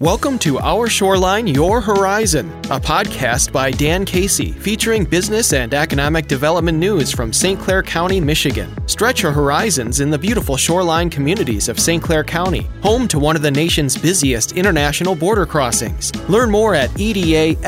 Welcome to Our Shoreline, Your Horizon, a podcast by Dan Casey featuring business and economic development news from St. Clair County, Michigan. Stretch your horizons in the beautiful shoreline communities of St. Clair County, home to one of the nation's busiest international border crossings. Learn more at edascc.com.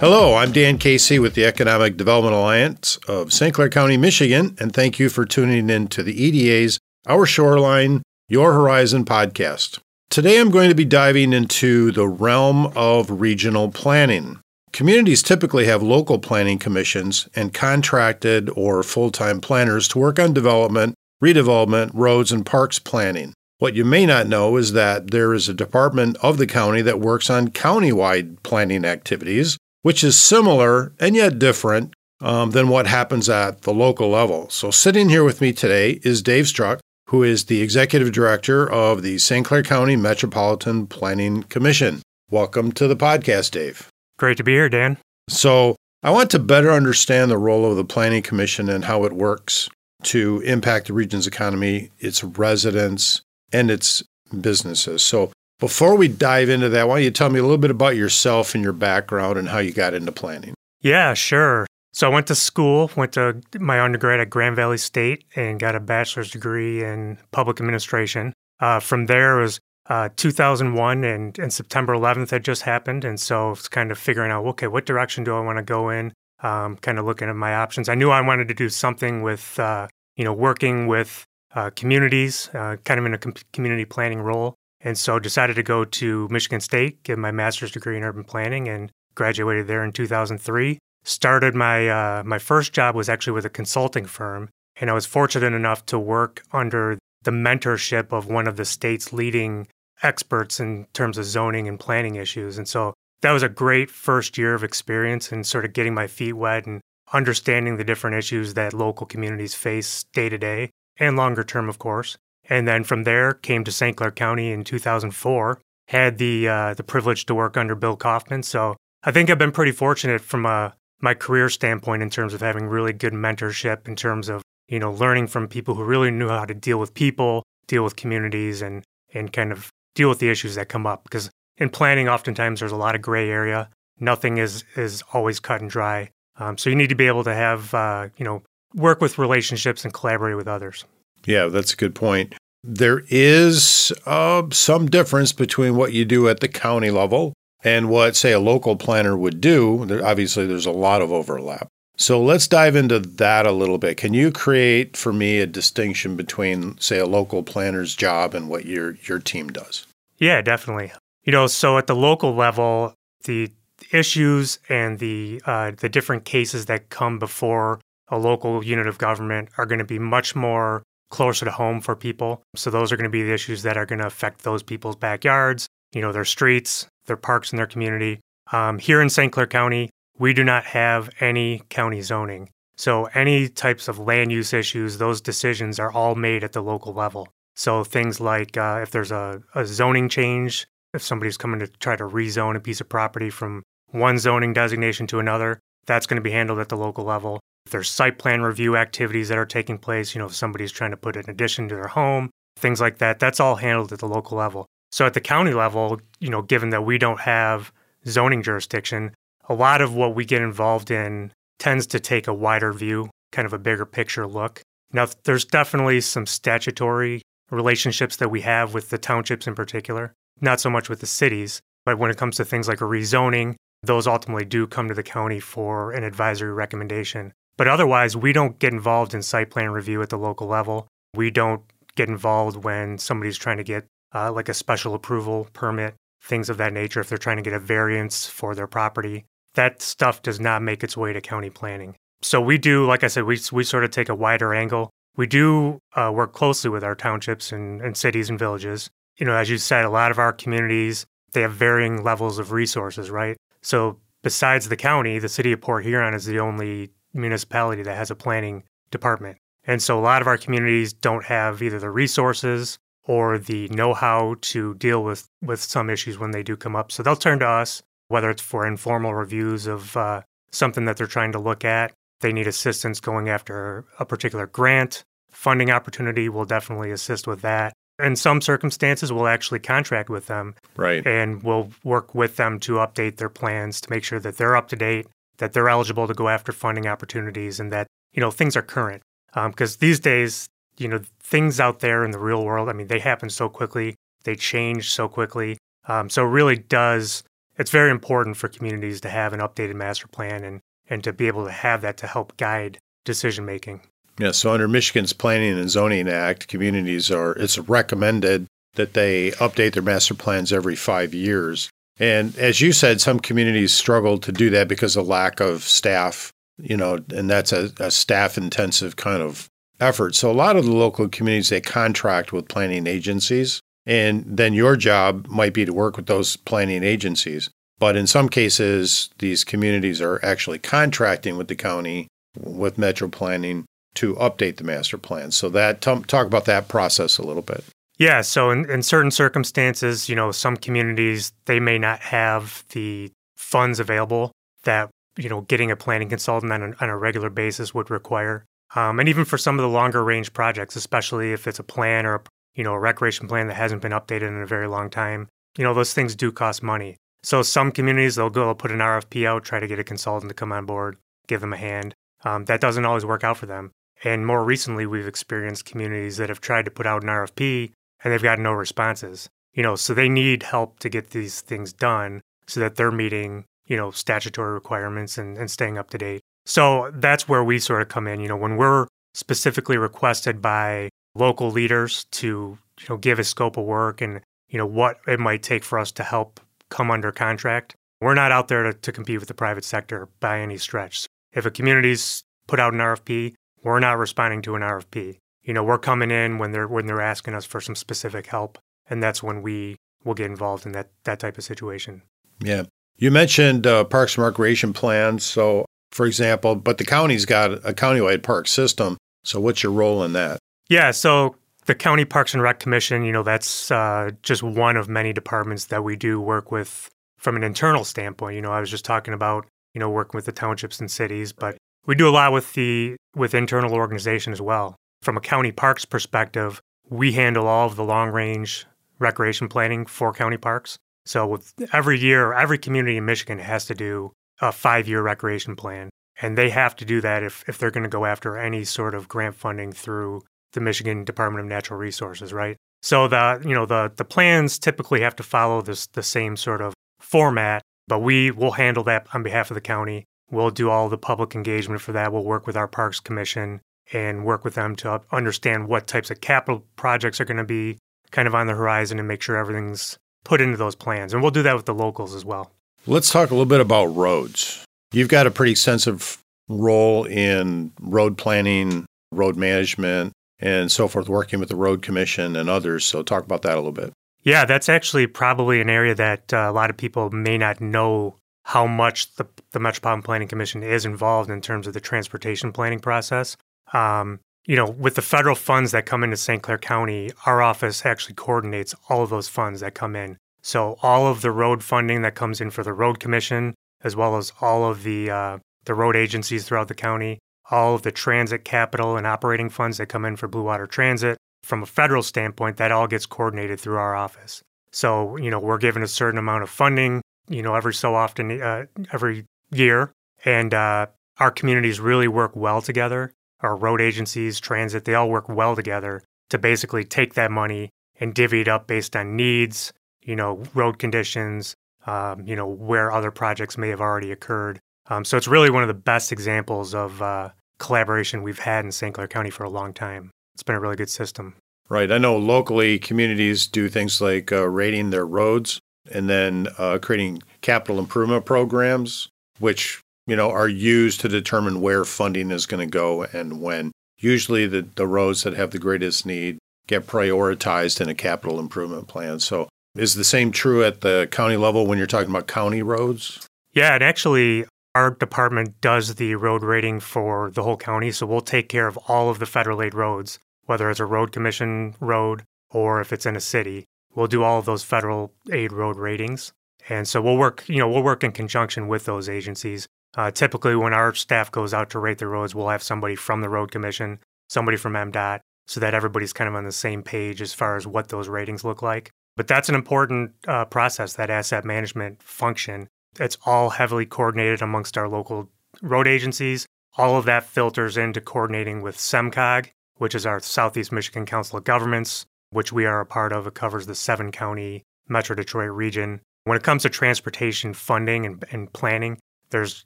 Hello, I'm Dan Casey with the Economic Development Alliance of St. Clair County, Michigan, and thank you for tuning in to the EDA's Our Shoreline, Your Horizon podcast. Today I'm going to be diving into the realm of regional planning. Communities typically have local planning commissions and contracted or full time planners to work on development, redevelopment, roads, and parks planning. What you may not know is that there is a department of the county that works on countywide planning activities, which is similar and yet different um, than what happens at the local level. So, sitting here with me today is Dave Struck, who is the executive director of the St. Clair County Metropolitan Planning Commission. Welcome to the podcast, Dave. Great to be here, Dan. So, I want to better understand the role of the Planning Commission and how it works to impact the region's economy, its residents, and its businesses. So, before we dive into that, why don't you tell me a little bit about yourself and your background and how you got into planning? Yeah, sure. So I went to school, went to my undergrad at Grand Valley State, and got a bachelor's degree in public administration. Uh, from there, it was uh, 2001, and, and September 11th had just happened, and so it's kind of figuring out, okay, what direction do I want to go in? Um, kind of looking at my options. I knew I wanted to do something with, uh, you know, working with uh, communities, uh, kind of in a com- community planning role, and so decided to go to Michigan State, get my master's degree in urban planning, and graduated there in 2003 started my uh, my first job was actually with a consulting firm, and I was fortunate enough to work under the mentorship of one of the state's leading experts in terms of zoning and planning issues. And so that was a great first year of experience and sort of getting my feet wet and understanding the different issues that local communities face day to day and longer term, of course. And then from there, came to St. Clair County in 2004. Had the uh, the privilege to work under Bill Kaufman, so I think I've been pretty fortunate from a my career standpoint in terms of having really good mentorship in terms of you know learning from people who really knew how to deal with people deal with communities and and kind of deal with the issues that come up. Because in planning oftentimes there's a lot of gray area. Nothing is is always cut and dry. Um, so you need to be able to have uh, you know work with relationships and collaborate with others. Yeah that's a good point. There is uh, some difference between what you do at the county level and what, say, a local planner would do, there, obviously there's a lot of overlap. So let's dive into that a little bit. Can you create for me a distinction between, say, a local planner's job and what your your team does? Yeah, definitely. You know, so at the local level, the issues and the uh, the different cases that come before a local unit of government are going to be much more closer to home for people. So those are going to be the issues that are going to affect those people's backyards, you know, their streets, their parks in their community. Um, here in St. Clair County, we do not have any county zoning. So any types of land use issues, those decisions are all made at the local level. So things like uh, if there's a, a zoning change, if somebody's coming to try to rezone a piece of property from one zoning designation to another, that's going to be handled at the local level. If there's site plan review activities that are taking place, you know, if somebody's trying to put an addition to their home, things like that, that's all handled at the local level. So at the county level, you know, given that we don't have zoning jurisdiction, a lot of what we get involved in tends to take a wider view, kind of a bigger picture look. Now, there's definitely some statutory relationships that we have with the townships in particular, not so much with the cities, but when it comes to things like a rezoning, those ultimately do come to the county for an advisory recommendation. But otherwise, we don't get involved in site plan review at the local level. We don't get involved when somebody's trying to get uh, like a special approval permit, things of that nature, if they're trying to get a variance for their property. That stuff does not make its way to county planning. So we do, like I said, we, we sort of take a wider angle. We do uh, work closely with our townships and, and cities and villages. You know, as you said, a lot of our communities, they have varying levels of resources, right? So besides the county, the city of Port Huron is the only municipality that has a planning department. And so a lot of our communities don't have either the resources or the know-how to deal with with some issues when they do come up. So they'll turn to us, whether it's for informal reviews of uh, something that they're trying to look at. They need assistance going after a particular grant, funding opportunity. We'll definitely assist with that. in some circumstances, we'll actually contract with them. Right. And we'll work with them to update their plans to make sure that they're up to date, that they're eligible to go after funding opportunities, and that, you know, things are current. Because um, these days, you know, things out there in the real world, I mean, they happen so quickly, they change so quickly. Um, so it really does, it's very important for communities to have an updated master plan and, and to be able to have that to help guide decision making. Yeah, so under Michigan's Planning and Zoning Act, communities are, it's recommended that they update their master plans every five years. And as you said, some communities struggle to do that because of lack of staff, you know, and that's a, a staff intensive kind of effort. So a lot of the local communities, they contract with planning agencies. And then your job might be to work with those planning agencies. But in some cases, these communities are actually contracting with the county, with Metro Planning, to update the master plan. So that talk about that process a little bit. Yeah, so in, in certain circumstances, you know, some communities they may not have the funds available that you know getting a planning consultant on on a regular basis would require. Um, and even for some of the longer range projects, especially if it's a plan or a, you know a recreation plan that hasn't been updated in a very long time, you know those things do cost money. So some communities they'll go they'll put an RFP out, try to get a consultant to come on board, give them a hand. Um, that doesn't always work out for them. And more recently, we've experienced communities that have tried to put out an RFP and they've got no responses. You know, so they need help to get these things done so that they're meeting, you know, statutory requirements and, and staying up to date. So that's where we sort of come in. You know, when we're specifically requested by local leaders to, you know, give a scope of work and, you know, what it might take for us to help come under contract, we're not out there to, to compete with the private sector by any stretch. If a community's put out an RFP, we're not responding to an RFP. You know, we're coming in when they're when they're asking us for some specific help, and that's when we will get involved in that that type of situation. Yeah, you mentioned uh, parks and recreation plans. So, for example, but the county's got a countywide park system. So, what's your role in that? Yeah, so the county parks and rec commission, you know, that's uh, just one of many departments that we do work with from an internal standpoint. You know, I was just talking about you know working with the townships and cities, but we do a lot with the with internal organization as well. From a county parks perspective, we handle all of the long range recreation planning for county parks. So with every year, every community in Michigan has to do a five year recreation plan. And they have to do that if, if they're going to go after any sort of grant funding through the Michigan Department of Natural Resources, right? So the you know the the plans typically have to follow this the same sort of format, but we will handle that on behalf of the county. We'll do all the public engagement for that. We'll work with our Parks Commission and work with them to understand what types of capital projects are going to be kind of on the horizon and make sure everything's put into those plans. And we'll do that with the locals as well. Let's talk a little bit about roads. You've got a pretty extensive role in road planning, road management, and so forth, working with the Road Commission and others. So, talk about that a little bit. Yeah, that's actually probably an area that uh, a lot of people may not know how much the, the Metropolitan Planning Commission is involved in terms of the transportation planning process. Um, you know, with the federal funds that come into St. Clair County, our office actually coordinates all of those funds that come in. So all of the road funding that comes in for the road commission, as well as all of the uh, the road agencies throughout the county, all of the transit capital and operating funds that come in for Blue Water Transit, from a federal standpoint, that all gets coordinated through our office. So, you know, we're given a certain amount of funding you know, every so often, uh, every year. And uh, our communities really work well together. Our road agencies, transit, they all work well together to basically take that money and divvy it up based on needs, you know, road conditions, um, you know, where other projects may have already occurred. Um, so it's really one of the best examples of uh, collaboration we've had in St. Clair County for a long time. It's been a really good system. Right. I know locally communities do things like uh, rating their roads and then uh, creating capital improvement programs, which you know are used to determine where funding is going to go and when. Usually, the, the roads that have the greatest need get prioritized in a capital improvement plan. So, is the same true at the county level when you're talking about county roads? Yeah, and actually, our department does the road rating for the whole county. So, we'll take care of all of the federal aid roads, whether it's a road commission road or if it's in a city we'll do all of those federal aid road ratings. And so we'll work, you know, we'll work in conjunction with those agencies. Uh, typically, when our staff goes out to rate the roads, we'll have somebody from the road commission, somebody from MDOT, so that everybody's kind of on the same page as far as what those ratings look like. But that's an important uh, process, that asset management function. It's all heavily coordinated amongst our local road agencies. All of that filters into coordinating with SEMCOG, which is our Southeast Michigan Council of Governments, which we are a part of. It covers the seven county Metro Detroit region. When it comes to transportation funding and, and planning, there's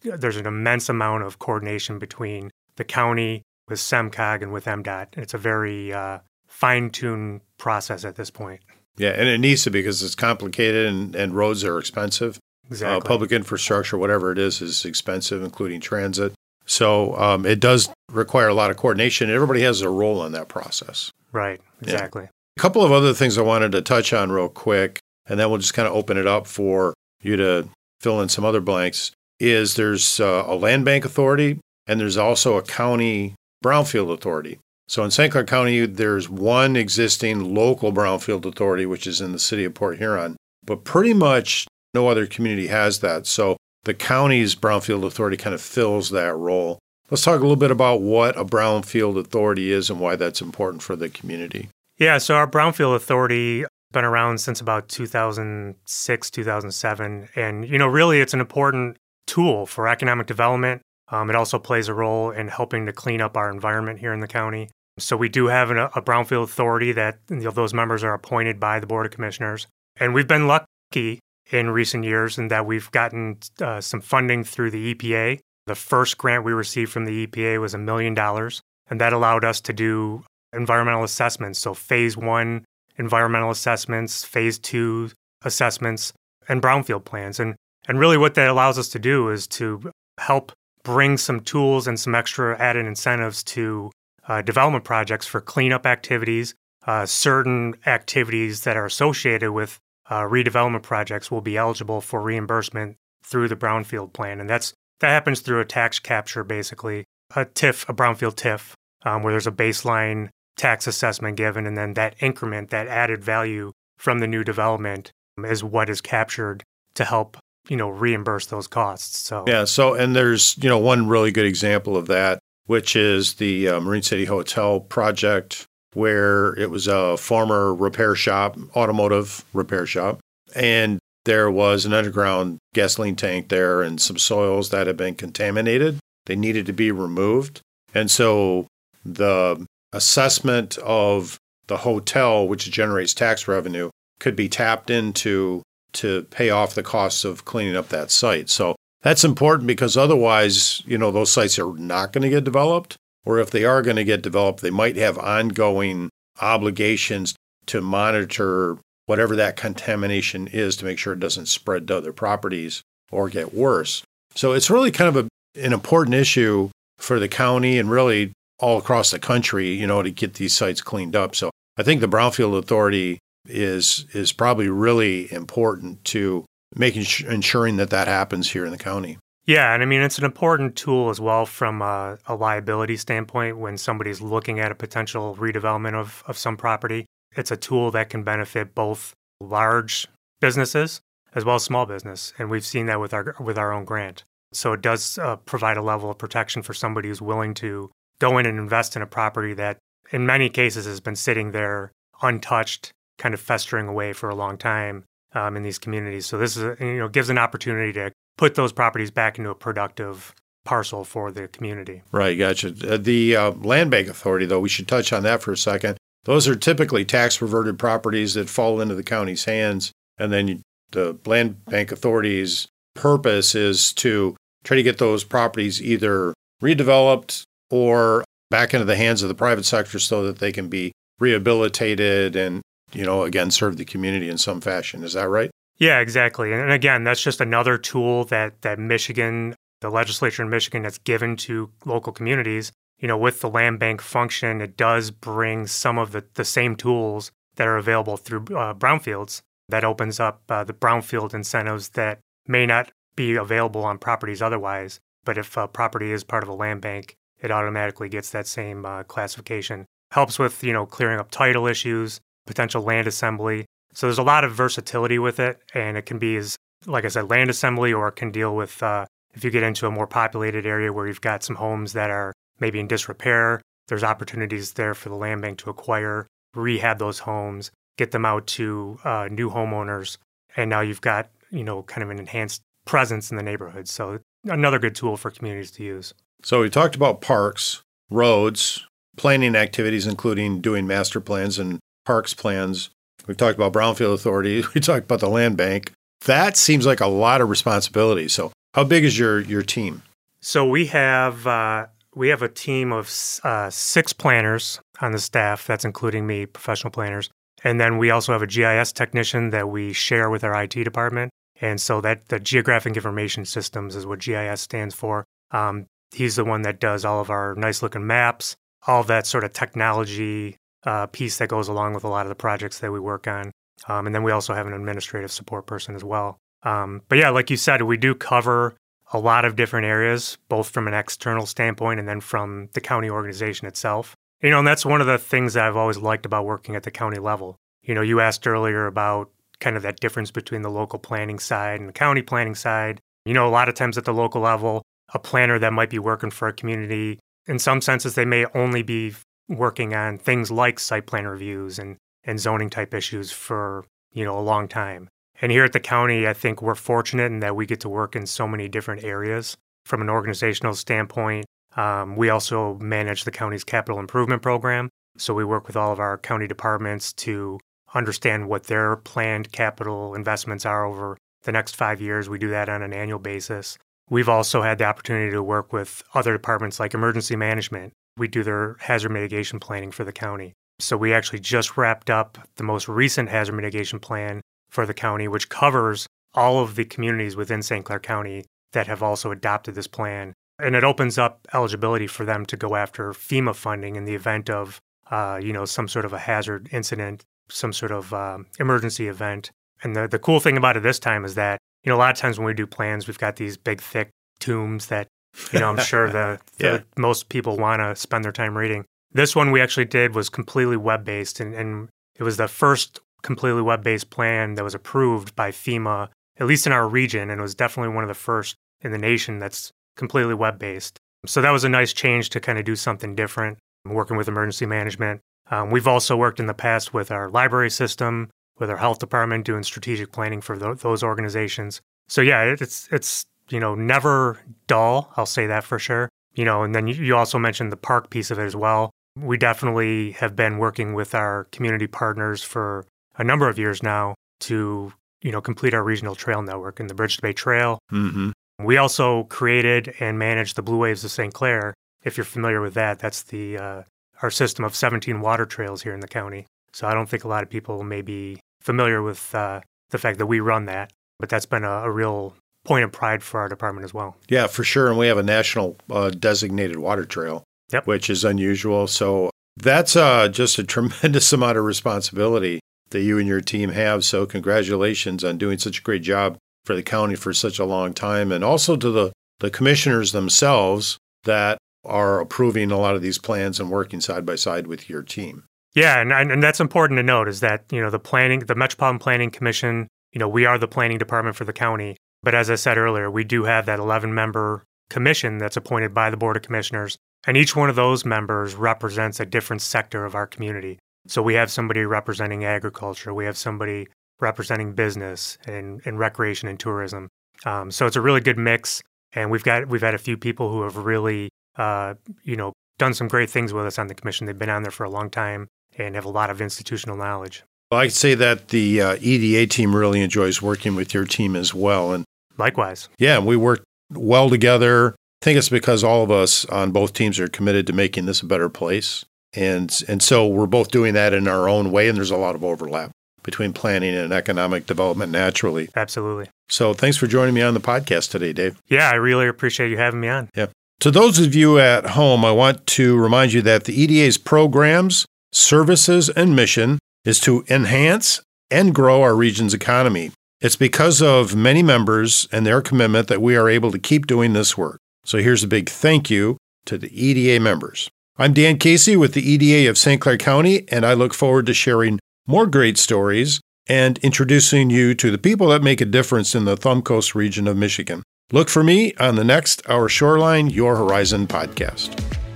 there's an immense amount of coordination between the county with SEMCOG and with MDOT. It's a very uh, fine-tuned process at this point. Yeah, and it needs to be because it's complicated and, and roads are expensive. Exactly. Uh, public infrastructure, whatever it is, is expensive, including transit. So um, it does require a lot of coordination. Everybody has a role in that process. Right, exactly. Yeah. A couple of other things I wanted to touch on real quick, and then we'll just kind of open it up for you to fill in some other blanks. Is there's uh, a land bank authority, and there's also a county brownfield authority. So in St. Clair County, there's one existing local brownfield authority, which is in the city of Port Huron, but pretty much no other community has that. So the county's brownfield authority kind of fills that role. Let's talk a little bit about what a brownfield authority is and why that's important for the community. Yeah, so our brownfield authority has been around since about 2006, 2007, and you know, really, it's an important tool for economic development. Um, it also plays a role in helping to clean up our environment here in the county. So we do have an, a brownfield authority that you know, those members are appointed by the board of commissioners, and we've been lucky in recent years in that we've gotten uh, some funding through the EPA. The first grant we received from the EPA was a million dollars, and that allowed us to do environmental assessments. So, phase one environmental assessments, phase two assessments, and brownfield plans. And, and really, what that allows us to do is to help bring some tools and some extra added incentives to uh, development projects for cleanup activities. Uh, certain activities that are associated with uh, redevelopment projects will be eligible for reimbursement through the brownfield plan, and that's that happens through a tax capture, basically a TIF, a brownfield TIF, um, where there's a baseline tax assessment given, and then that increment, that added value from the new development, is what is captured to help you know reimburse those costs. So yeah, so and there's you know one really good example of that, which is the uh, Marine City Hotel project where it was a former repair shop, automotive repair shop, and there was an underground gasoline tank there and some soils that had been contaminated. They needed to be removed. And so the assessment of the hotel, which generates tax revenue, could be tapped into to pay off the costs of cleaning up that site. So that's important because otherwise, you know, those sites are not going to get developed or if they are going to get developed, they might have ongoing obligations to monitor whatever that contamination is to make sure it doesn't spread to other properties or get worse. So it's really kind of a, an important issue for the county and really all across the country, you know, to get these sites cleaned up. So I think the Brownfield Authority is is probably really important to making ensuring that that happens here in the county. Yeah, and I mean, it's an important tool as well from a, a, liability standpoint when somebody's looking at a potential redevelopment of, of some property. It's a tool that can benefit both large businesses as well as small business, and we've seen that with our with our own grant. So it does uh, provide a level of protection for somebody who's willing to go in and invest in a property that, in many cases, has been sitting there untouched, kind of festering away for a long time um, in these communities. So this is you know gives an opportunity to put those properties back into a productive parcel for the community. Right, gotcha. Uh, the uh, Land Bank Authority, though, we should touch on that for a second. Those are typically tax reverted properties that fall into the county's hands. And then the Land Bank Authority's purpose is to try to get those properties either redeveloped or back into the hands of the private sector so that they can be rehabilitated and, you know, again, serve the community in some fashion. Is that right? Yeah, exactly. And again, that's just another tool that that Michigan, the legislature in Michigan has given to local communities. You know, with the land bank function, it does bring some of the, the same tools that are available through uh, brownfields. That opens up uh, the brownfield incentives that may not be available on properties otherwise. But if a property is part of a land bank, it automatically gets that same uh, classification. Helps with you know clearing up title issues, potential land assembly, so there's a lot of versatility with it, and it can be as, like I said, land assembly, or it can deal with uh, if you get into a more populated area where you've got some homes that are maybe in disrepair. there's opportunities there for the land bank to acquire, rehab those homes, get them out to uh, new homeowners, and now you've got you know kind of an enhanced presence in the neighborhood. So another good tool for communities to use. So we talked about parks, roads, planning activities, including doing master plans and parks plans. We've talked about Brownfield Authority. We talked about the land bank. That seems like a lot of responsibility. So, how big is your your team? So we have uh, we have a team of uh, six planners on the staff. That's including me, professional planners, and then we also have a GIS technician that we share with our IT department. And so that the Geographic Information Systems is what GIS stands for. Um, he's the one that does all of our nice looking maps, all that sort of technology uh, piece that goes along with a lot of the projects that we work on. Um, and then we also have an administrative support person as well. Um, but yeah, like you said, we do cover a lot of different areas, both from an external standpoint and then from the county organization itself. You know, and that's one of the things that I've always liked about working at the county level. You know, you asked earlier about kind of that difference between the local planning side and the county planning side. You know, a lot of times at the local level, a planner that might be working for a community, in some senses, they may only be working on things like site plan reviews and, and zoning type issues for, you know, a long time. And here at the county, I think we're fortunate in that we get to work in so many different areas from an organizational standpoint. Um, we also manage the county's capital improvement program. So we work with all of our county departments to understand what their planned capital investments are over the next five years. We do that on an annual basis. We've also had the opportunity to work with other departments like emergency management. We do their hazard mitigation planning for the county. So we actually just wrapped up the most recent hazard mitigation plan for the county, which covers all of the communities within St. Clair County that have also adopted this plan. And it opens up eligibility for them to go after FEMA funding in the event of, uh, you know, some sort of a hazard incident some sort of um, emergency event. And the, the cool thing about it this time is that, you know, a lot of times when we do plans, we've got these big, thick tombs that, you know, I'm sure the, yeah. the most people want to spend their time reading. This one we actually did was completely web based, and, and it was the first completely web based plan that was approved by FEMA, at least in our region, and it was definitely one of the first in the nation that's completely web based. So that was a nice change to kind of do something different, working with emergency management. Um, we've also worked in the past with our library system, with our health department, doing strategic planning for th- those organizations. So yeah, it's it's you know never dull. I'll say that for sure. You know, and then you also mentioned the park piece of it as well. We definitely have been working with our community partners for a number of years now to you know complete our regional trail network and the Bridge to Bay Trail. Mm-hmm. We also created and managed the Blueways of St. Clair. If you're familiar with that, that's the uh, our system of 17 water trails here in the county. So I don't think a lot of people may be familiar with uh, the fact that we run that, but that's been a, a, real point of pride for our department as well. Yeah, for sure. And we have a national uh, designated water trail, yep. which is unusual. So that's uh, just a tremendous amount of responsibility that you and your team have. So congratulations on doing such a great job for the county for such a long time, and also to the the commissioners themselves that are approving a lot of these plans and working side by side with your team. Yeah, and, and that's important to note is that, you know, the planning, the Metropolitan Planning Commission, you know, we are the planning department for the county. But as I said earlier, we do have that 11 member commission that's appointed by the Board of Commissioners. And each one of those members represents a different sector of our community. So we have somebody representing agriculture, we have somebody representing business and, and recreation and tourism. Um, so it's a really good mix. And we've got we've had a few people who have really uh, you know, done some great things with us on the commission. They've been on there for a long time and have a lot of institutional knowledge. Well, I'd say that the uh, EDA team really enjoys working with your team as well. And likewise. Yeah, we work well together. I think it's because all of us on both teams are committed to making this a better place. And, and so we're both doing that in our own way, and there's a lot of overlap between planning and economic development naturally. Absolutely. So thanks for joining me on the podcast today, Dave. Yeah, I really appreciate you having me on. Yeah. To those of you at home, I want to remind you that the EDA's programs, services, and mission is to enhance and grow our region's economy. It's because of many members and their commitment that we are able to keep doing this work. So here's a big thank you to the EDA members. I'm Dan Casey with the EDA of St. Clair County, and I look forward to sharing more great stories and introducing you to the people that make a difference in the Thumb Coast region of Michigan. Look for me on the next Our Shoreline, Your Horizon podcast.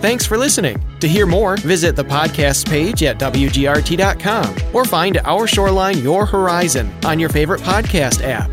Thanks for listening. To hear more, visit the podcast page at WGRT.com or find Our Shoreline Your Horizon on your favorite podcast app.